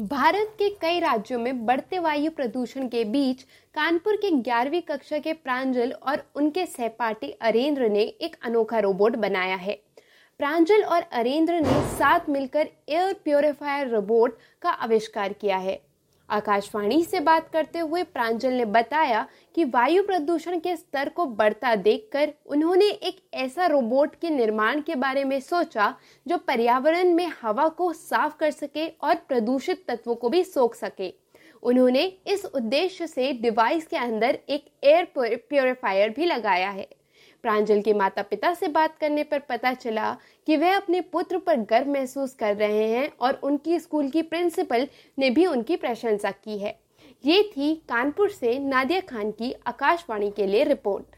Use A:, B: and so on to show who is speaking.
A: भारत के कई राज्यों में बढ़ते वायु प्रदूषण के बीच कानपुर के ग्यारहवीं कक्षा के प्रांजल और उनके सहपाठी अरेंद्र ने एक अनोखा रोबोट बनाया है। प्रांजल और अरेंद्र ने साथ मिलकर एयर प्योरीफायर रोबोट का आविष्कार किया है। आकाशवाणी से बात करते हुए प्रांजल ने बताया कि वायु प्रदूषण के स्तर को बढ़ता देखकर उन्होंने एक ऐसा रोबोट के निर्माण के बारे में सोचा जो पर्यावरण में हवा को साफ़ कर सके और प्रदूषित तत्वों को भी सोख सके। उन्होंने इस उद्देश्य से डिवाइस के अंदर एक एयर प्योरीफायर भी लगाया है। प्रांजल के माता पिता से बात करने पर पता चला कि वह अपने पुत्र पर गर्व महसूस कर रहे हैं और उनकी स्कूल की प्रिंसिपल ने भी उनकी प्रशंसा की है। ये थी कानपुर से नादिया खान की आकाशवाणी के लिए रिपोर्ट।